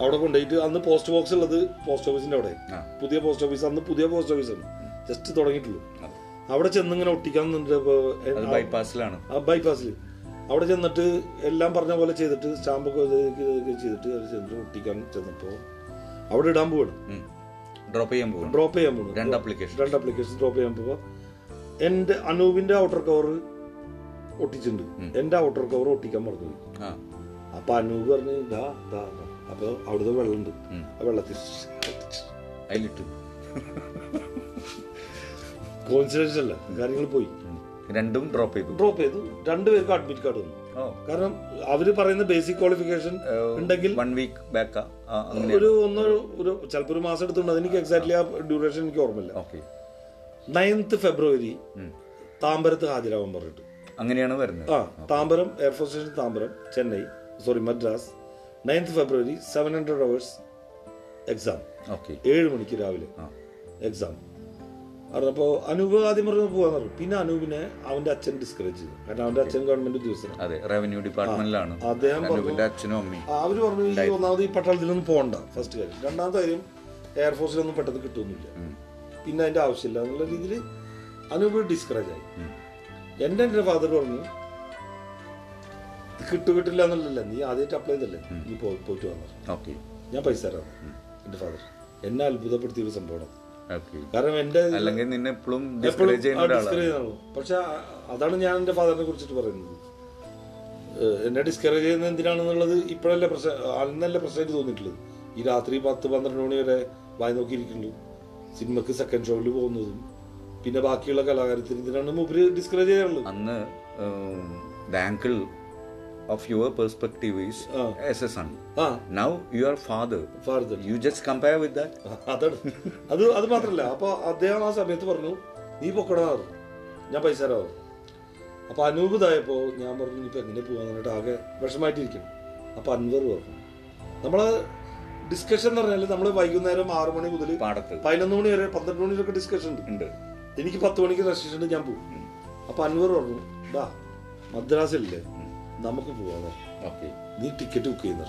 Speaker 2: അവിടെ കൊണ്ടുപോയിട്ട് അന്ന് പോസ്റ്റ് ബോക്സ് ഉള്ളത് പോസ്റ്റ് ഓഫീസിന്റെ അവിടെ. പുതിയ പോസ്റ്റ് ഓഫീസ് അന്ന് പുതിയ പോസ്റ്റ് ഓഫീസാണ് ജസ്റ്റ് തുടങ്ങിയിട്ടുള്ളൂ. അവിടെ ചെന്ന് ഇങ്ങനെ ഒട്ടിക്കാൻ
Speaker 1: ബൈപ്പാസിലാണ്
Speaker 2: ആ ബൈപ്പാസിൽ അവിടെ ചെന്നിട്ട് എല്ലാം പറഞ്ഞ പോലെ ചെയ്തിട്ട് സ്റ്റാമ്പൊക്കെ ചെയ്തിട്ട് അത് ചെന്നിട്ട് ഒട്ടിക്കാൻ ചെന്നപ്പോ അവിടെ ഇടാൻ പോവാണ്.
Speaker 1: ഡ്രോപ്പ് ചെയ്യാൻ പോകും
Speaker 2: ഡ്രോപ്പ് ചെയ്യാൻ പോകും
Speaker 1: രണ്ട് അപ്ലിക്കേഷൻ
Speaker 2: രണ്ട് അപ്ലിക്കേഷൻ ഡ്രോപ്പ് ചെയ്യാൻ പോവാ. എന്റെ അനൂപിന്റെ ഔട്ടർ കവർ ഒട്ടിച്ചിട്ടുണ്ട്. എന്റെ ഔട്ടർ കവർ ഒട്ടിക്കാൻ
Speaker 1: മറന്നു
Speaker 2: അപ്പൊ അനൂപ് പറഞ്ഞു ദാ ദാ ദാ." അപ്പൊ അവിടുത്തെ വെള്ളമുണ്ട്. ആ വെള്ളത്തിൽ
Speaker 1: അതിലിട്ടു.
Speaker 2: കോൺസിഡൻസ് അല്ല. കാര്യങ്ങൾ പോയി.
Speaker 1: രണ്ടും ഡ്രോപ്പ് ചെയ്തു.
Speaker 2: ഡ്രോപ്പ് ചെയ്തു. രണ്ടുപേർക്ക് അഡ്മിറ്റ് കാർഡ് വന്നു. കാരണം അവർ പറയുന്ന ബേസിക് ക്വാളിഫിക്കേഷൻ ഉണ്ടെങ്കിൽ
Speaker 1: വൺ വീക്ക് ബാക്ക്
Speaker 2: ഒരു ഒന്നോ ഒരു ചിലപ്പോൾ ഒരു മാസം എടുത്തുണ്ട് അതെനിക്ക് എക്സാക്ട്ലി ആ ഡ്യൂറേഷൻ എനിക്ക് ഓർമ്മയില്ല.
Speaker 1: ഓക്കെ
Speaker 2: നയൻത്ത് ഫെബ്രുവരി താമ്പരത്ത് ഹാജരാവാൻ പറഞ്ഞിട്ട്.
Speaker 1: അങ്ങനെയാണ് വരുന്നത്.
Speaker 2: ആ Tambaram air force station Tambaram Chennai sorry Madras. Ninth February seven hundred hours exam
Speaker 1: okay
Speaker 2: ഏഴ് മണിക്ക് രാവിലെ എക്സാം പറഞ്ഞപ്പോൾ അനൂപ് ആദ്യം പറഞ്ഞു പോകാന്ന് പറഞ്ഞു. പിന്നെ അനൂപിനെ അവന്റെ അച്ഛൻ ഡിസ്കറേജ് ചെയ്തു. കാരണം അവന്റെ അച്ഛൻ ഗവൺമെന്റ് ഉദ്യോഗസ്ഥനാണ്.
Speaker 1: അതെ റവന്യൂ ഡിപ്പാർട്ട്മെന്റിലാണ്
Speaker 2: അദ്ദേഹം
Speaker 1: അച്ഛനും അമ്മയും
Speaker 2: അവർ പറഞ്ഞു ഈ ഒന്നാമത് ഈ പട്ടാളത്തിലൊന്നും പോകണ്ട ഫസ്റ്റ് കാര്യം. രണ്ടാമത്തെ കാര്യം എയർഫോഴ്സിലൊന്നും പെട്ടെന്ന് കിട്ടുന്നില്ല പിന്നെ അതിന്റെ ആവശ്യമില്ല എന്നുള്ള രീതിയിൽ അനൂപ് ഡിസ്കറേജ് ആയി. എന്റെ എന്റെ ഫാദർ പറഞ്ഞു കിട്ടു കിട്ടില്ല നീ ആദ്യമായിട്ട് അപ്ലൈ ചെയ്തല്ലേ? നീ പോയി പോയിട്ട് വന്നു.
Speaker 1: ഓക്കെ
Speaker 2: ഞാൻ പൈസ തരാം എന്റെ ഫാദർ എന്നെ അത്ഭുതപ്പെടുത്തിയ ഒരു സംഭവമാണ്. കാരണം എന്റെ
Speaker 1: അല്ലെങ്കിൽ നിന്നെ എപ്പോഴും
Speaker 2: പക്ഷെ അതാണ് ഞാൻ എന്റെ ഫാദറിനെ കുറിച്ചിട്ട് പറയുന്നത്. എന്നെ ഡിസ്കറേജ് ചെയ്യുന്നത് എന്തിനാണെന്നുള്ളത് ഇപ്പോഴല്ലേ പ്രശ്നം അന്നല്ല പ്രശ്നമായിട്ട് തോന്നിയിട്ടുള്ളത്. ഈ രാത്രി പത്ത് പന്ത്രണ്ട് മണി വരെ വായി നോക്കിയിരിക്കുന്നു സിനിമക്ക് സെക്കൻഡ് ഷോയിൽ പോകുന്നതും പിന്നെ ബാക്കിയുള്ള കലാകാരത്തിന് ഇതിനാണ് ഡിസ്കറേജ് ചെയ്യാറുള്ളത്.
Speaker 1: അന്ന് the angle your your perspective is
Speaker 2: as
Speaker 1: as a son
Speaker 2: Now
Speaker 1: you are father
Speaker 2: father
Speaker 1: you just compare with that
Speaker 2: അതാണ്. അത് അത് മാത്രല്ല. അപ്പോൾ അദ്ദേഹം ആ സമയത്ത് പറഞ്ഞു നീ പൊക്കടാ. ഞാൻ പൈസ തരാമോ അപ്പോൾ അപ്പൊ അനൂപ് ഞാൻ പറഞ്ഞു ഇപ്പൊ എങ്ങനെ പോകാൻ പറഞ്ഞിട്ട് ആകെ വിഷമായിട്ടിരിക്കും അപ്പൊ അൻവർ പറഞ്ഞു. നമ്മൾ ഡിസ്കഷൻ എന്ന് പറഞ്ഞാൽ നമ്മൾ വൈകുന്നേരം ആറു മണി മുതൽ
Speaker 1: പാടത്ത്.
Speaker 2: പതിനൊന്ന് മണി വരെ പന്ത്രണ്ട് മണി വരെ ഡിസ്കഷൻ ഉണ്ട്. എനിക്ക് പത്ത് മണിക്ക് റെസ്ട്രിക്ഷൻ ഞാൻ പോകും അപ്പൊ അൻവർ പറഞ്ഞു ഡാ മദ്രാസിലല്ലേ? നമുക്ക് പോവാതെ
Speaker 1: ഓക്കെ.
Speaker 2: നീ ടിക്കറ്റ് ബുക്ക് ചെയ്യുന്ന.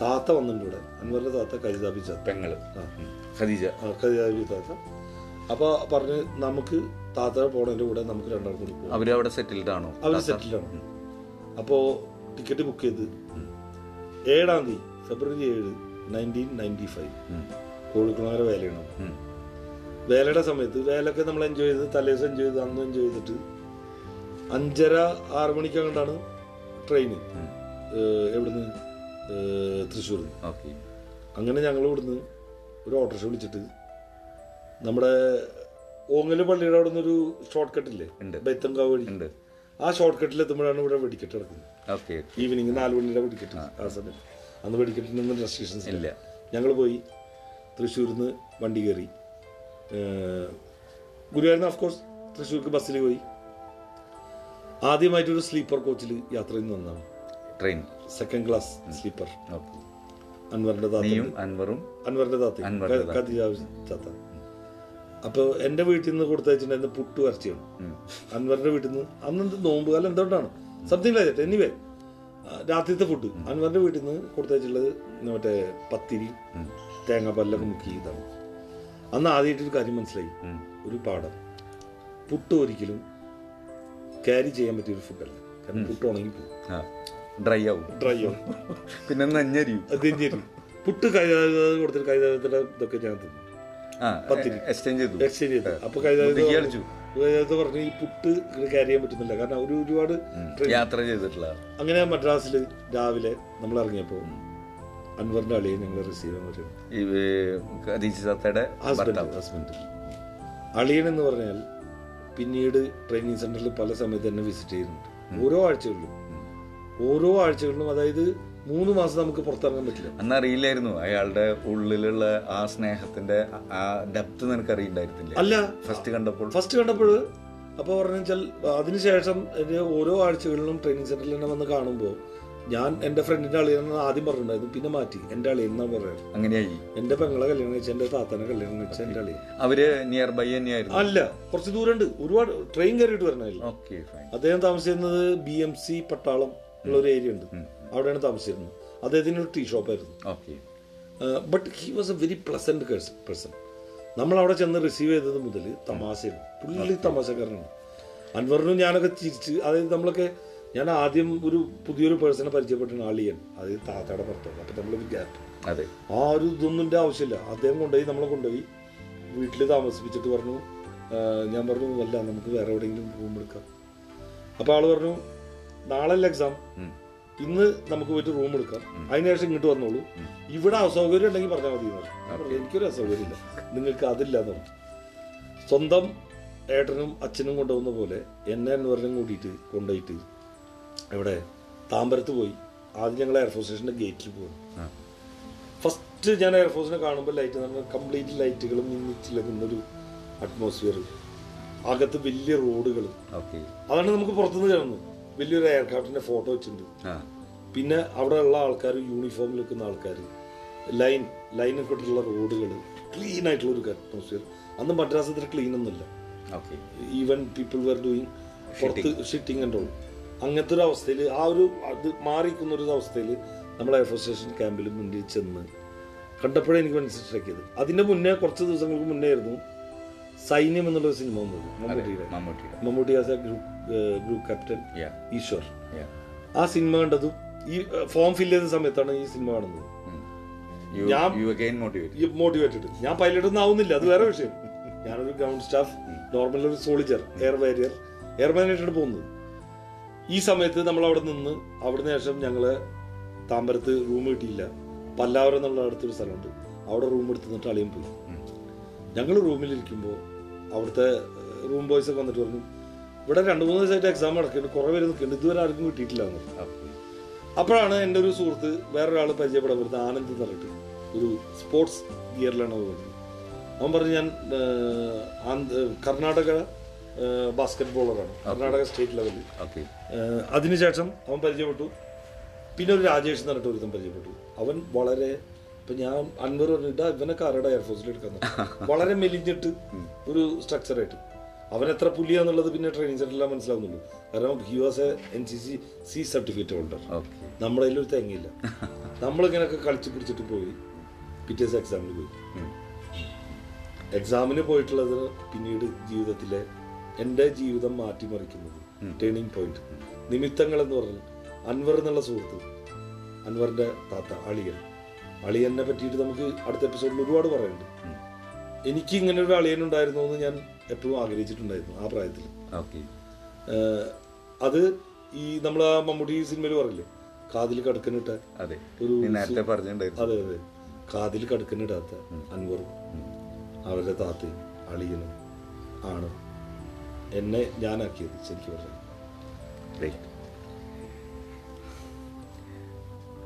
Speaker 2: താത്ത വന്നിട്ടുണ്ട് ഇവിടെ. അൻവറിന്റെ താത്ത ചാത്ത
Speaker 1: പെങ്ങൾ. ഖദീജ.
Speaker 2: കൈതാബി താത്ത. അപ്പൊ പറഞ്ഞ് നമുക്ക് താത്ത പോണതിന്റെ കൂടെ നമുക്ക് രണ്ടാൾക്കും പോകാം
Speaker 1: അവർ അവിടെ സെറ്റിൽഡ് ആണോ?
Speaker 2: അവർ സെറ്റിൽഡ് ആണ്. അപ്പോ ടിക്കറ്റ് ബുക്ക് ചെയ്ത് ഏഴാം തീയതി ഫെബ്രുവരി ഏഴ് നയന്റീൻ നയന്റി ഫൈവ്. കോഴിക്കുളങ്ങര വേലയാണ്. വേലയുടെ സമയത്ത് വേലൊക്കെ നമ്മൾ എൻജോയ് ചെയ്ത് തലേദിവസം എൻജോയ് ചെയ്ത് അന്ന് എൻജോയ് ചെയ്തിട്ട് അഞ്ചര ആറ് മണിക്കങ്ങോട്ടാണ് ട്രെയിന്. എവിടുന്ന്? തൃശ്ശൂർ
Speaker 1: ഓക്കെ.
Speaker 2: അങ്ങനെ ഞങ്ങൾ ഇവിടുന്ന് ഒരു ഓട്ടോറിക്ഷ വിളിച്ചിട്ട് നമ്മുടെ ഓങ്ങൽ പള്ളിയുടെ അവിടെ നിന്ന് ഒരു ഷോർട്ട് കട്ടില്ലേ
Speaker 1: ഉണ്ട്.
Speaker 2: ബൈത്തങ്കാവ് വഴി.
Speaker 1: ഉണ്ട്.
Speaker 2: ആ ഷോർട്ട് കട്ടിൽ എത്തുമ്പോഴാണ് ഇവിടെ വെടിക്കെട്ട് നടക്കുന്നത്.
Speaker 1: ഓക്കെ
Speaker 2: ഈവനിങ് നാല് മണിയുടെ വെടിക്കെട്ട് ആ സമയത്ത് അന്ന് വെടിക്കെട്ടിനൊന്നും റെസ്ട്രിക്ഷൻസ്
Speaker 1: ഇല്ല.
Speaker 2: ഞങ്ങൾ പോയി തൃശ്ശൂരിൽ നിന്ന് വണ്ടി കയറി. ഗുരുവായൂരിൽ ഓഫ് കോഴ്സ് തൃശ്ശൂർക്ക് ബസ്സിൽ പോയി. ആദ്യമായിട്ടൊരു സ്ലീപ്പർ കോച്ചിൽ യാത്ര ചെയ്യുന്ന ഒന്നാണ്.
Speaker 1: ട്രെയിൻ
Speaker 2: സെക്കൻഡ് ക്ലാസ് സ്ലീപ്പർ അൻവറിന്റെ താത്ത.
Speaker 1: നീയും അൻവറും
Speaker 2: അൻവറിന്റെ താത്ത
Speaker 1: അൻവറിന്റെ
Speaker 2: കത്തിജാവ് താത്ത. അപ്പോൾ എന്റെ വീട്ടിൽ നിന്ന് കൊടുത്തയച്ചിട്ടുണ്ടായിരുന്ന പുട്ടു ഇറച്ചിയാണ് അൻവറിന്റെ വീട്ടിൽ നിന്ന് അന്ന് എന്ത് നോമ്പക്കാലം എന്തുകൊണ്ടാണ്? സംതിങ് ലൈക്ക് എനിവേ രാത്രിത്തെ ഫുഡ് അൻവറിന്റെ വീട്ടിൽ നിന്ന് കൊടുത്തയച്ചിട്ടുള്ളത് മറ്റേ പത്തിരി തേങ്ങാപ്പല്ലൊക്കെ മുക്കി ഇതാണ്. അന്ന് ആദ്യമായിട്ടൊരു കാര്യം മനസ്സിലായി. ഒരു പാഠം. പുട്ട് ഒരിക്കലും ക്യാരി ചെയ്യാൻ പറ്റിയ ഒരു ഫുഡല്ല കാരണം പുട്ട്. ഉണങ്ങി പോകും
Speaker 1: ഡ്രൈ ആവും.
Speaker 2: ഡ്രൈ ആവും.
Speaker 1: പിന്നെ നഞ്ഞരിയും.
Speaker 2: അത് പുട്ട് കൈ കൊടുത്തിട്ട് കൈതാകത്തിന്റെ ഇതൊക്കെ ഞാൻ തിന്നു.
Speaker 1: എക്സ്ചേഞ്ച് ചെയ്തു.
Speaker 2: എക്സ്ചേഞ്ച് ചെയ്തു. പറഞ്ഞു ഈ പുട്ട് ക്യാരി ചെയ്യാൻ പറ്റുന്നില്ല. കാരണം ഒരു ഒരുപാട്
Speaker 1: യാത്ര ചെയ്തിട്ടുള്ള
Speaker 2: അങ്ങനെ മദ്രാസിൽ രാവിലെ നമ്മൾ ഇറങ്ങിയപ്പോൾ അൻവറിന്റെ അളിയെ ഞങ്ങൾ റിസീവ് ചെയ്യാൻ പറ്റും ഹസ്ബൻഡ് അളിയൻ എന്ന് പറഞ്ഞാൽ പിന്നീട് ട്രെയിനിങ് സെന്ററിൽ പല സമയത്ത് തന്നെ വിസിറ്റ് ചെയ്യുന്നുണ്ട് ഓരോ ആഴ്ചകളിലും. ഓരോ ആഴ്ചകളിലും അതായത് മൂന്ന് മാസം നമുക്ക് പുറത്തിറങ്ങാൻ പറ്റില്ല.
Speaker 1: അന്ന് അറിയില്ലായിരുന്നു. അയാളുടെ ഉള്ളിലുള്ള ആ സ്നേഹത്തിന്റെ ആ ഡെപ്ത് നിനക്ക് അറിയില്ലായിരുന്നില്ല
Speaker 2: അല്ല.
Speaker 1: ഫസ്റ്റ് കണ്ടപ്പോൾ.
Speaker 2: ഫസ്റ്റ് കണ്ടപ്പോൾ അപ്പോൾ പറഞ്ഞു വെച്ചാൽ അതിനുശേഷം ഓരോ ആഴ്ചകളിലും ട്രെയിനിങ് സെന്ററിൽ തന്നെ വന്ന് കാണുമ്പോൾ ഞാൻ എന്റെ ഫ്രണ്ടിന്റെ അളിയെന്ന് ആദ്യം പറഞ്ഞിട്ടുണ്ടായിരുന്നു. പിന്നെ മാറ്റി. എന്റെ അളിയെന്നാ പറയുന്നത്
Speaker 1: അങ്ങനെയായി.
Speaker 2: എന്റെ പെങ്ങളെ കല്യാണം വെച്ച എന്റെ താത്തനെ കല്യാണം വെച്ച എന്റെ അളി
Speaker 1: അവർ നിയർ ബൈ തന്നെയായിരുന്നു?
Speaker 2: അല്ല കുറച്ച് ദൂരമുണ്ട്. ഒരുപാട് ട്രെയിൻ കയറിയിട്ട്
Speaker 1: ഫൈൻ
Speaker 2: അദ്ദേഹം താമസിച്ചിരുന്നത് ബി എം സി പട്ടാളം ഉള്ള ഒരു ഏരിയ ഉണ്ട്. അവിടെയാണ് താമസിച്ചിരുന്നത്. അദ്ദേഹത്തിന് ഒരു tea ഷോപ്പായിരുന്നു but he was a very pleasant person നമ്മൾ അവിടെ ചെന്ന് റിസീവ് ചെയ്തത് മുതൽ തമാശയാണ് പുള്ളി തമാശക്കാരനാണ്. അൻവറിനും ഞാനൊക്കെ ചിരിച്ച് അതായത് നമ്മളൊക്കെ ഞാൻ ആദ്യം ഒരു പുതിയൊരു പേഴ്സണെ പരിചയപ്പെട്ടാണ് ആളിയൻ അത് താത്തയുടെ ഭർത്താവ്. അപ്പൊ നമ്മളൊരു ഗ്യാപ്പ്
Speaker 1: അതെ.
Speaker 2: ആ ഒരു ഇതൊന്നും ആവശ്യമില്ല. അദ്ദേഹം കൊണ്ടുപോയി നമ്മളെ കൊണ്ടുപോയി. വീട്ടിൽ താമസിപ്പിച്ചിട്ട് പറഞ്ഞു ഞാൻ പറഞ്ഞു അല്ല നമുക്ക് വേറെ എവിടെയെങ്കിലും റൂം എടുക്കാം. അപ്പോൾ ആൾ പറഞ്ഞു നാളെ എക്സാം ഇന്ന് നമുക്ക് പോയിട്ട് റൂം എടുക്കാം. അതിനുശേഷം ഇങ്ങോട്ട് വന്നോളൂ. ഇവിടെ അസൗകര്യം ഉണ്ടെങ്കിൽ പറഞ്ഞാൽ മതി എനിക്കൊരു പറഞ്ഞു. പറഞ്ഞു, എനിക്കൊരു അസൗകര്യമില്ല നിങ്ങൾക്ക് അതില്ല എന്ന് പറഞ്ഞു. സ്വന്തം ഏട്ടനും അച്ഛനും കൊണ്ടുപോകുന്ന പോലെ എന്നെ അൻവറിനും കൂട്ടിയിട്ട് കൊണ്ടുപോയിട്ട് ഇവിടെ താമ്പരത്ത് പോയി. ആദ്യം ഞങ്ങൾ എയർഫോഴ്സ് സ്റ്റേഷന്റെ ഗേറ്റിൽ
Speaker 1: പോകും
Speaker 2: ഫസ്റ്റ് ഞാൻ എയർഫോഴ്സിനെ കാണുമ്പോൾ ലൈറ്റ് പറഞ്ഞാൽ കംപ്ലീറ്റ് ലൈറ്റുകൾ മിന്നിച്ചിലൊരു അറ്റ്മോസ്ഫിയർ അകത്ത് വലിയ റോഡുകൾ അതാണ് നമുക്ക് പുറത്തുനിന്ന് കാണുന്നത്. വലിയൊരു എയർക്രാഫ്റ്റിന്റെ ഫോട്ടോ വെച്ചിട്ടുണ്ട്. പിന്നെ അവിടെ ഉള്ള ആൾക്കാർ യൂണിഫോമിൽ നിൽക്കുന്ന ആൾക്കാർ ലൈൻ ലൈനൊക്കെ ഇട്ടുള്ള റോഡുകൾ ക്ലീൻ ആയിട്ടുള്ള ഒരു അറ്റ്മോസ്ഫിയർ അന്ന് മദ്രാസ് ഇത്ര ക്ലീൻ ഒന്നുമില്ല. ഈവൻ പീപ്പിൾ വെർ ഡൂയിങ് പുറത്ത് ഷിറ്റിംഗ് ആൻഡ് ഓൾ അങ്ങനത്തെ ഒരു അവസ്ഥയിൽ ആ ഒരു അത് മാറിക്കുന്ന ഒരു അവസ്ഥയിൽ നമ്മൾ എയർഫോഴ്സ് സ്റ്റേഷൻ ക്യാമ്പിൽ മുന്നിൽ ചെന്ന് കണ്ടപ്പോഴേ എനിക്ക് മനസ്സിലാക്കിയത്. അതിന്റെ മുന്നേ കുറച്ച് ദിവസങ്ങൾക്ക് മുന്നേ ആയിരുന്നു സൈന്യം എന്നുള്ള സിനിമ വന്നത്. മമ്മൂട്ടിയുടെ.
Speaker 1: Mammootty
Speaker 2: Mammootty as a group group captain Eshwar. ആ സിനിമ കണ്ടതും ഈ ഫോം ഫില്ല് ചെയ്ത സമയത്താണ് ഈ സിനിമ കാണുന്നത്. ഞാൻ- മോട്ടിവേറ്റഡ് ഞാൻ പൈലറ്റ് ഒന്നും ആവുന്നില്ല അത് വേറെ വിഷയം. ഞാനൊരു ഗ്രൗണ്ട് സ്റ്റാഫ് നോർമൽ ഒരു സോളിജർ എയർ വാരിയർ എയർമാനായിട്ടാണ് പോകുന്നത്. ഈ സമയത്ത് നമ്മൾ അവിടെ നിന്ന് അവിടുന്ന് ശേഷം ഞങ്ങൾ താമ്പരത്ത് റൂം കിട്ടിയില്ല. പല്ലാവരം എന്നുള്ള അടുത്തൊരു സ്ഥലമുണ്ട്. അവിടെ റൂം എടുത്ത് നിന്നിട്ട് അളിയും പോയി. ഞങ്ങൾ റൂമിലിരിക്കുമ്പോൾ അവിടുത്തെ റൂം ബോയ്സ് ഒക്കെ വന്നിട്ട് പറഞ്ഞു ഇവിടെ രണ്ട് മൂന്ന് ദിവസമായിട്ട് എക്സാം നടക്കുന്നുണ്ട്. കുറേ പേര് നിൽക്കുന്നുണ്ട്. ഇതുവരെ ആർക്കും കിട്ടിയിട്ടില്ല എന്ന്. അപ്പോഴാണ് എന്റെ ഒരു സുഹൃത്ത് വേറൊരാൾ പരിചയപ്പെടാൻ വരുന്നത് ആനന്ദ് പറഞ്ഞിട്ട്. ഒരു സ്പോർട്സ് ഗിയറിലാണ് പോകുന്നത് അവൻ പറഞ്ഞു ഞാൻ കർണാടക ബാസ്കറ്റ് ബോളറാണ് കർണാടക സ്റ്റേറ്റ് ലെവലിൽ അതിനുശേഷം അവൻ പരിചയപ്പെട്ടു. പിന്നെ ഒരു രാജേഷ് എന്ന് പറഞ്ഞിട്ട് ഒരുത്തൻ പരിചയപ്പെട്ടു. അവൻ വളരെ ഇപ്പൊ ഞാൻ അൻവർ പറഞ്ഞിട്ട് ഇവനൊക്കെ ആരുടെ എയർഫോഴ്സിൽ എടുക്കാൻ വളരെ മെലിഞ്ഞിട്ട് ഒരു സ്ട്രക്ചറായിട്ട് അവൻ എത്ര പുലിയാന്നുള്ളത് പിന്നെ ട്രെയിനിങ് സെന്ററിലാണ് മനസ്സിലാവുന്നുള്ളൂ കാരണം he was a N C C C certificate holder നമ്മുടെ കയ്യിൽ ഒരു തെങ്ങില്ല നമ്മളിങ്ങനെയൊക്കെ കളിച്ച് പിടിച്ചിട്ട് പോയി പിറ്റേസ് എക്സാമിന് പോയി. എക്സാമിന് പോയിട്ടുള്ളത് പിന്നീട് ജീവിതത്തിലെ എന്റെ ജീവിതം മാറ്റിമറിക്കുന്നത്. ടേണിംഗ് പോയിന്റ് നിമിത്തങ്ങൾ എന്ന് പറഞ്ഞാൽ അൻവർ എന്നുള്ള സുഹൃത്ത് അൻവറിന്റെ താത്ത അളിയൻ. അളിയനെ പറ്റിയിട്ട് നമുക്ക് അടുത്ത എപ്പിസോഡിൽ ഒരുപാട് പറയുന്നുണ്ട് എനിക്ക് ഇങ്ങനെ ഒരു അളിയൻ ഉണ്ടായിരുന്നു എന്ന് ഞാൻ എപ്പോഴും ആഗ്രഹിച്ചിട്ടുണ്ടായിരുന്നു ആ പ്രായത്തിൽ അത് ഈ നമ്മൾ ആ മമ്മൂട്ടി സിനിമയിൽ പറയില്ലേ? കാതിൽ കടക്കനിട്ട
Speaker 1: അതെ.
Speaker 2: ഒരു
Speaker 1: നേരത്തെ പറഞ്ഞിട്ടുണ്ടായിരുന്നു.
Speaker 2: അതെ അതെ. കാതിൽ കടക്കനിടാത്ത അൻവറും അവരുടെ താത്തയും അളിയനും ആണ്. എന്നെ ഞാനാക്കിയത് ശരിക്കും
Speaker 1: പറഞ്ഞു.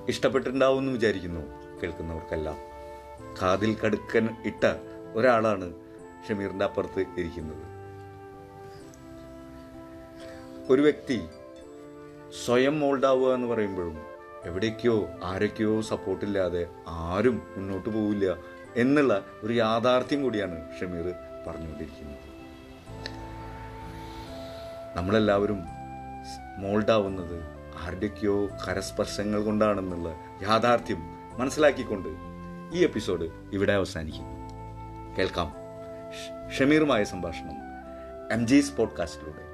Speaker 1: ഇഷ്ടപ്പെട്ടിട്ടുണ്ടാവും എന്ന് വിചാരിക്കുന്നു കേൾക്കുന്നവർക്കെല്ലാം. കാതിൽ കടുക്കൻ ഇട്ട ഒരാളാണ് ഷമീറിന്റെ അപ്പുറത്ത് ഇരിക്കുന്നത്. ഒരു വ്യക്തി സ്വയം മോൾഡാവുക എന്ന് പറയുമ്പോഴും എവിടേക്കോ ആരൊക്കെയോ സപ്പോർട്ടില്ലാതെ ആരും മുന്നോട്ട് പോവില്ല എന്നുള്ള ഒരു യാഥാർത്ഥ്യം കൂടിയാണ് ഷമീർ പറഞ്ഞുകൊണ്ടിരിക്കുന്നത്. നമ്മളെല്ലാവരും മോൾഡാവുന്നത് ആരുടെയൊക്കെയോ കരസ്പർശങ്ങൾ കൊണ്ടാണെന്നുള്ള യാഥാർത്ഥ്യം മനസ്സിലാക്കിക്കൊണ്ട് ഈ എപ്പിസോഡ് ഇവിടെ അവസാനിക്കുന്നു കേൾക്കാം. ഷമീറുമായ സംഭാഷണം എം ജി പോഡ്കാസ്റ്റിലൂടെ.